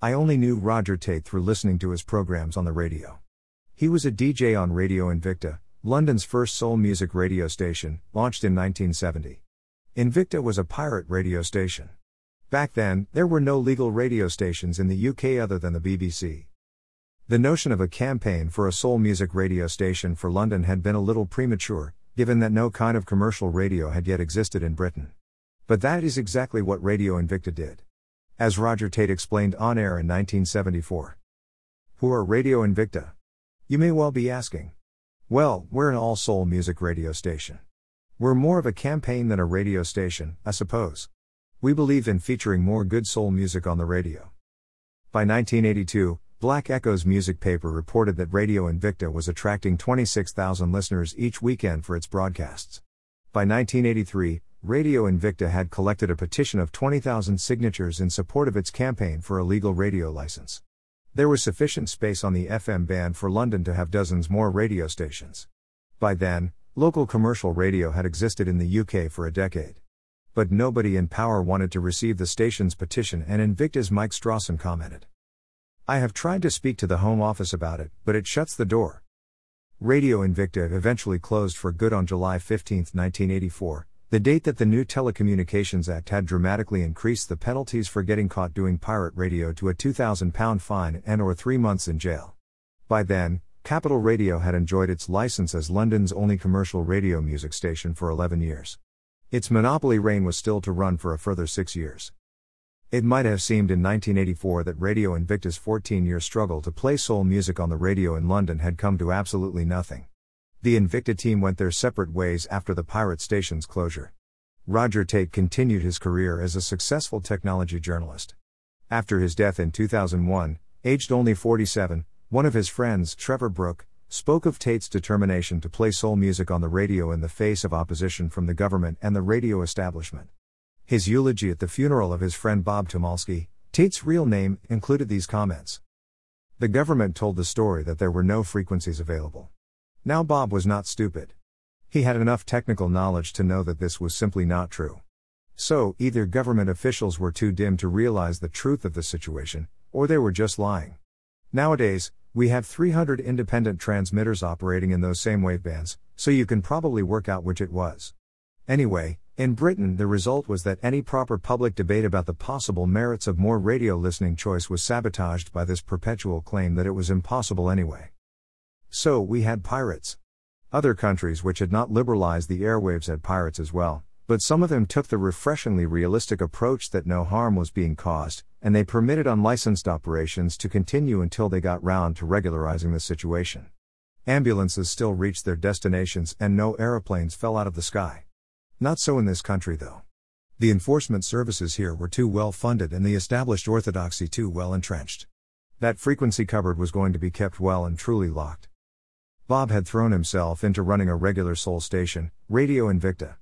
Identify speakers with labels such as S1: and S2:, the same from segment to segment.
S1: I only knew Roger Tate through listening to his programs on the radio. He was a DJ on Radio Invicta, London's first soul music radio station, launched in 1970. Invicta was a pirate radio station. Back then, there were no legal radio stations in the UK other than the BBC. The notion of a campaign for a soul music radio station for London had been a little premature, given that no kind of commercial radio had yet existed in Britain. But that is exactly what Radio Invicta did. As Roger Tate explained on air in 1974. Who are Radio Invicta? You may well be asking. Well, we're an all soul music radio station. We're more of a campaign than a radio station, I suppose. We believe in featuring more good soul music on the radio. By 1982, Black Echoes music paper reported that Radio Invicta was attracting 26,000 listeners each weekend for its broadcasts. By 1983, Radio Invicta had collected a petition of 20,000 signatures in support of its campaign for a legal radio license. There was sufficient space on the FM band for London to have dozens more radio stations. By then, local commercial radio had existed in the UK for a decade. But nobody in power wanted to receive the station's petition, and Invicta's Mike Strawson commented. I have tried to speak to the Home Office about it, but it shuts the door. Radio Invicta eventually closed for good on July 15, 1984, the date that the new Telecommunications Act had dramatically increased the penalties for getting caught doing pirate radio to a £2,000 fine and or 3 months in jail. By then, Capital Radio had enjoyed its license as London's only commercial radio music station for 11 years. Its monopoly reign was still to run for a further 6 years. It might have seemed in 1984 that Radio Invicta's 14 year struggle to play soul music on the radio in London had come to absolutely nothing. The Invicta team went their separate ways after the pirate station's closure. Roger Tate continued his career as a successful technology journalist. After his death in 2001, aged only 47, one of his friends, Trevor Brooke, spoke of Tate's determination to play soul music on the radio in the face of opposition from the government and the radio establishment. His eulogy at the funeral of his friend Bob Tomalski, Tate's real name, included these comments. The government told the story that there were no frequencies available. Now Bob was not stupid. He had enough technical knowledge to know that this was simply not true. So, either government officials were too dim to realize the truth of the situation, or they were just lying. Nowadays, we have 300 independent transmitters operating in those same wavebands, so you can probably work out which it was. Anyway, in Britain, the result was that any proper public debate about the possible merits of more radio listening choice was sabotaged by this perpetual claim that it was impossible anyway. So, we had pirates. Other countries which had not liberalized the airwaves had pirates as well, but some of them took the refreshingly realistic approach that no harm was being caused, and they permitted unlicensed operations to continue until they got round to regularizing the situation. Ambulances still reached their destinations and no aeroplanes fell out of the sky. Not so in this country though. The enforcement services here were too well funded and the established orthodoxy too well entrenched. That frequency cupboard was going to be kept well and truly locked. Bob had thrown himself into running a regular soul station, Radio Invicta.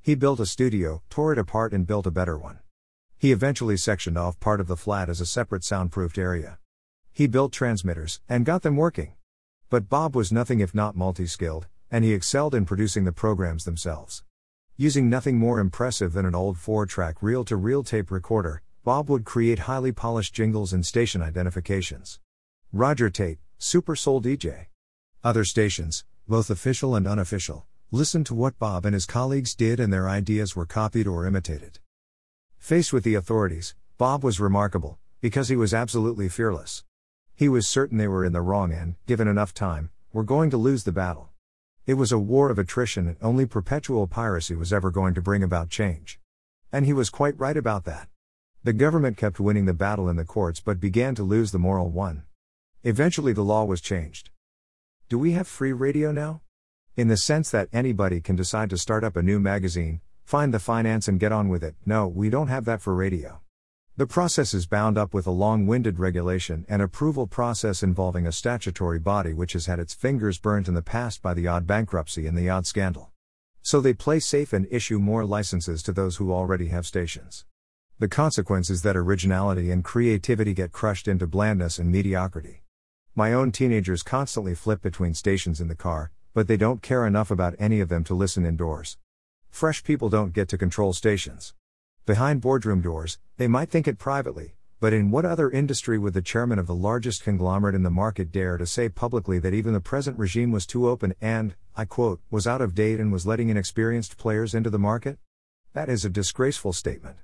S1: He built a studio, tore it apart, and built a better one. He eventually sectioned off part of the flat as a separate soundproofed area. He built transmitters, and got them working. But Bob was nothing if not multi skilled, and he excelled in producing the programs themselves. Using nothing more impressive than an old 4 track reel to reel tape recorder, Bob would create highly polished jingles and station identifications. Roger Tate, Super Soul DJ. Other stations, both official and unofficial, listened to what Bob and his colleagues did and their ideas were copied or imitated. Faced with the authorities, Bob was remarkable, because he was absolutely fearless. He was certain they were in the wrong and, given enough time, were going to lose the battle. It was a war of attrition and only perpetual piracy was ever going to bring about change. And he was quite right about that. The government kept winning the battle in the courts but began to lose the moral one. Eventually the law was changed. Do we have free radio now? In the sense that anybody can decide to start up a new magazine, find the finance and get on with it. No, we don't have that for radio. The process is bound up with a long winded regulation and approval process involving a statutory body which has had its fingers burnt in the past by the odd bankruptcy and the odd scandal. So they play safe and issue more licenses to those who already have stations. The consequence is that originality and creativity get crushed into blandness and mediocrity. My own teenagers constantly flip between stations in the car, but they don't care enough about any of them to listen indoors. Fresh people don't get to control stations. Behind boardroom doors, they might think it privately, but in what other industry would the chairman of the largest conglomerate in the market dare to say publicly that even the present regime was too open and, I quote, was out of date and was letting inexperienced players into the market? That is a disgraceful statement.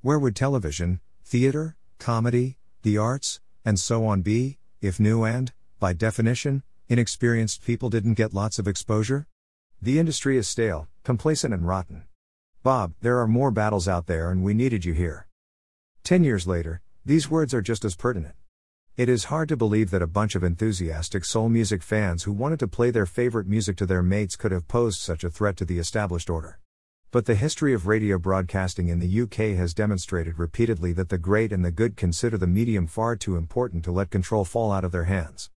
S1: Where would television, theater, comedy, the arts, and so on be, if new and, by definition, inexperienced people didn't get lots of exposure? The industry is stale, complacent, and rotten. Bob, there are more battles out there and we needed you here. Ten years later, these words are just as pertinent. It is hard to believe that a bunch of enthusiastic soul music fans who wanted to play their favorite music to their mates could have posed such a threat to the established order. But the history of radio broadcasting in the UK has demonstrated repeatedly that the great and the good consider the medium far too important to let control fall out of their hands.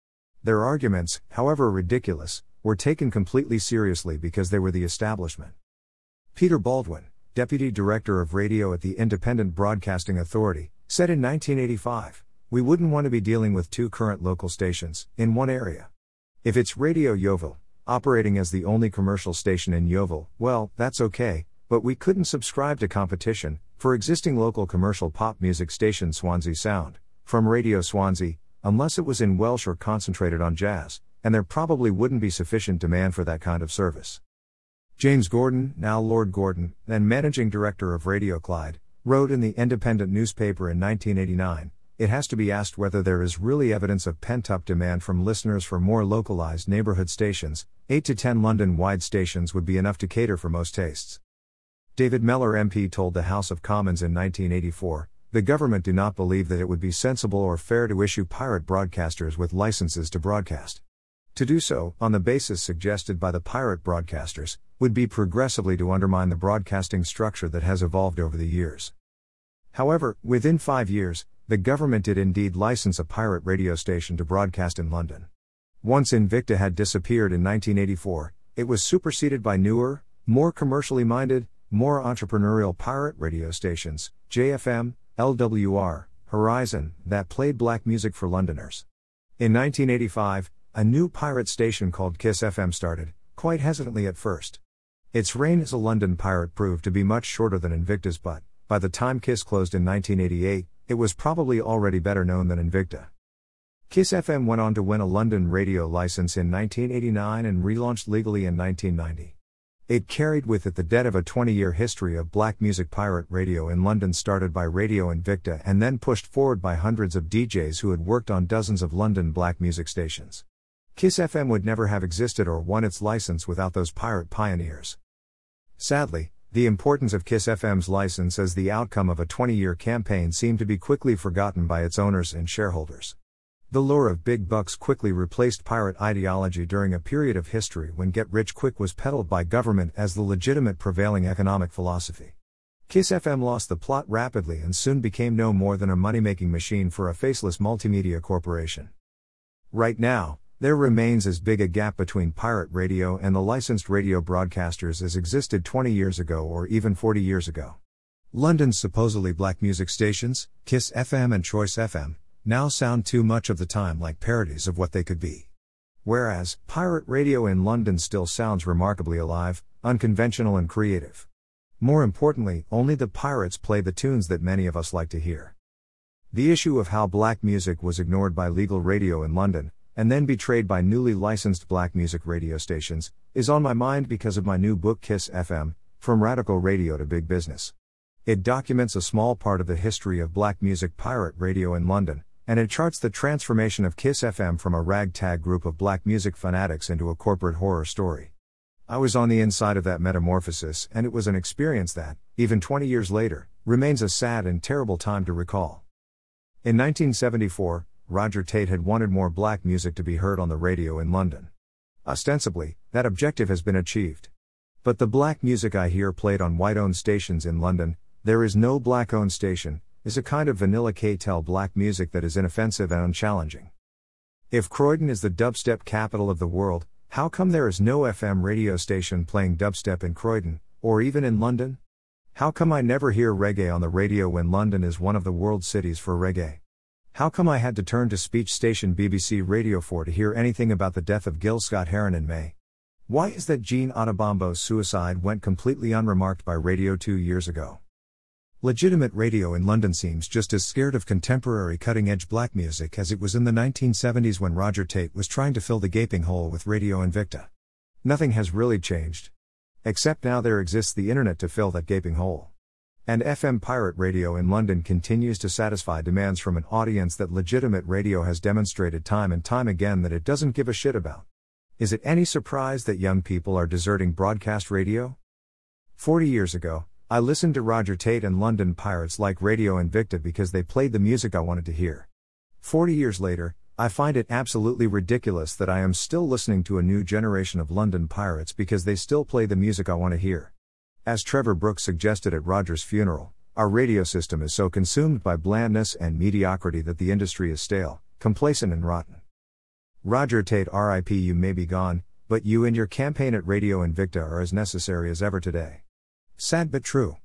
S1: Their arguments, however ridiculous, were taken completely seriously because they were the establishment. Peter Baldwin, Deputy Director of Radio at the Independent Broadcasting Authority, said in 1985 We wouldn't want to be dealing with two current local stations, in one area. If it's Radio Yeovil, operating as the only commercial station in Yeovil, well, that's okay, but we couldn't subscribe to competition for existing local commercial pop music station Swansea Sound from Radio Swansea, unless it was in Welsh or concentrated on jazz, and there probably wouldn't be sufficient demand for that kind of service. James Gordon, now Lord Gordon, then managing director of Radio Clyde, wrote in the Independent newspaper in 1989 it has to be asked whether there is really evidence of pent up demand from listeners for more localized neighborhood stations. 8 to 10 London wide stations would be enough to cater for most tastes. David Mellor MP told the House of Commons in 1984 the government do not believe that it would be sensible or fair to issue pirate broadcasters with licenses to broadcast. To do so, on the basis suggested by the pirate broadcasters, would be progressively to undermine the broadcasting structure that has evolved over the years. However, within five years, the government did indeed license a pirate radio station to broadcast in London. Once Invicta had disappeared in 1984, it was superseded by newer, more commercially minded, more entrepreneurial pirate radio stations, JFM, LWR, Horizon, that played black music for Londoners. In 1985, a new pirate station called Kiss FM started, quite hesitantly at first. Its reign as a London pirate proved to be much shorter than Invicta's, but, by the time Kiss closed in 1988, it was probably already better known than Invicta. Kiss FM went on to win a London radio license in 1989 and relaunched legally in 1990. It carried with it the debt of a 20 year history of black music pirate radio in London, started by Radio Invicta and then pushed forward by hundreds of DJs who had worked on dozens of London black music stations. Kiss FM would never have existed or won its license without those pirate pioneers. Sadly, the importance of KISS FM's license as the outcome of a 20 year campaign seemed to be quickly forgotten by its owners and shareholders. The lure of big bucks quickly replaced pirate ideology during a period of history when get rich quick was peddled by government as the legitimate prevailing economic philosophy. KISS FM lost the plot rapidly and soon became no more than a money making machine for a faceless multimedia corporation. Right now, there remains as big a gap between pirate radio and the licensed radio broadcasters as existed 20 years ago or even 40 years ago. London's supposedly black music stations, Kiss FM and Choice FM, now sound too much of the time like parodies of what they could be. Whereas, pirate radio in London still sounds remarkably alive, unconventional, and creative. More importantly, only the pirates play the tunes that many of us like to hear. The issue of how black music was ignored by legal radio in London, and then betrayed by newly licensed black music radio stations, is on my mind because of my new book Kiss FM From Radical Radio to Big Business. It documents a small part of the history of black music pirate radio in London, and it charts the transformation of Kiss FM from a ragtag group of black music fanatics into a corporate horror story. I was on the inside of that metamorphosis, and it was an experience that, even 20 years later, remains a sad and terrible time to recall. In 1974, Roger Tate had wanted more black music to be heard on the radio in London. Ostensibly, that objective has been achieved. But the black music I hear played on white owned stations in London, there is no black owned station, is a kind of vanilla K-tel black music that is inoffensive and unchallenging. If Croydon is the dubstep capital of the world, how come there is no FM radio station playing dubstep in Croydon, or even in London? How come I never hear reggae on the radio when London is one of the world's cities for reggae? How come I had to turn to speech station BBC Radio 4 to hear anything about the death of Gil Scott Heron in May? Why is that Jean Adebambo's suicide went completely unremarked by Radio 2 years ago? Legitimate radio in London seems just as scared of contemporary cutting edge black music as it was in the 1970s when Roger Tate was trying to fill the gaping hole with Radio Invicta. Nothing has really changed. Except now there exists the internet to fill that gaping hole. And FM pirate radio in London continues to satisfy demands from an audience that legitimate radio has demonstrated time and time again that it doesn't give a shit about. Is it any surprise that young people are deserting broadcast radio? 40 years ago, I listened to Roger Tate and London Pirates like Radio Invicta because they played the music I wanted to hear. 40 years later, I find it absolutely ridiculous that I am still listening to a new generation of London Pirates because they still play the music I want to hear. As Trevor Brooks suggested at Roger's funeral, our radio system is so consumed by blandness and mediocrity that the industry is stale, complacent, and rotten. Roger Tate, RIP, you may be gone, but you and your campaign at Radio Invicta are as necessary as ever today. Sad but true.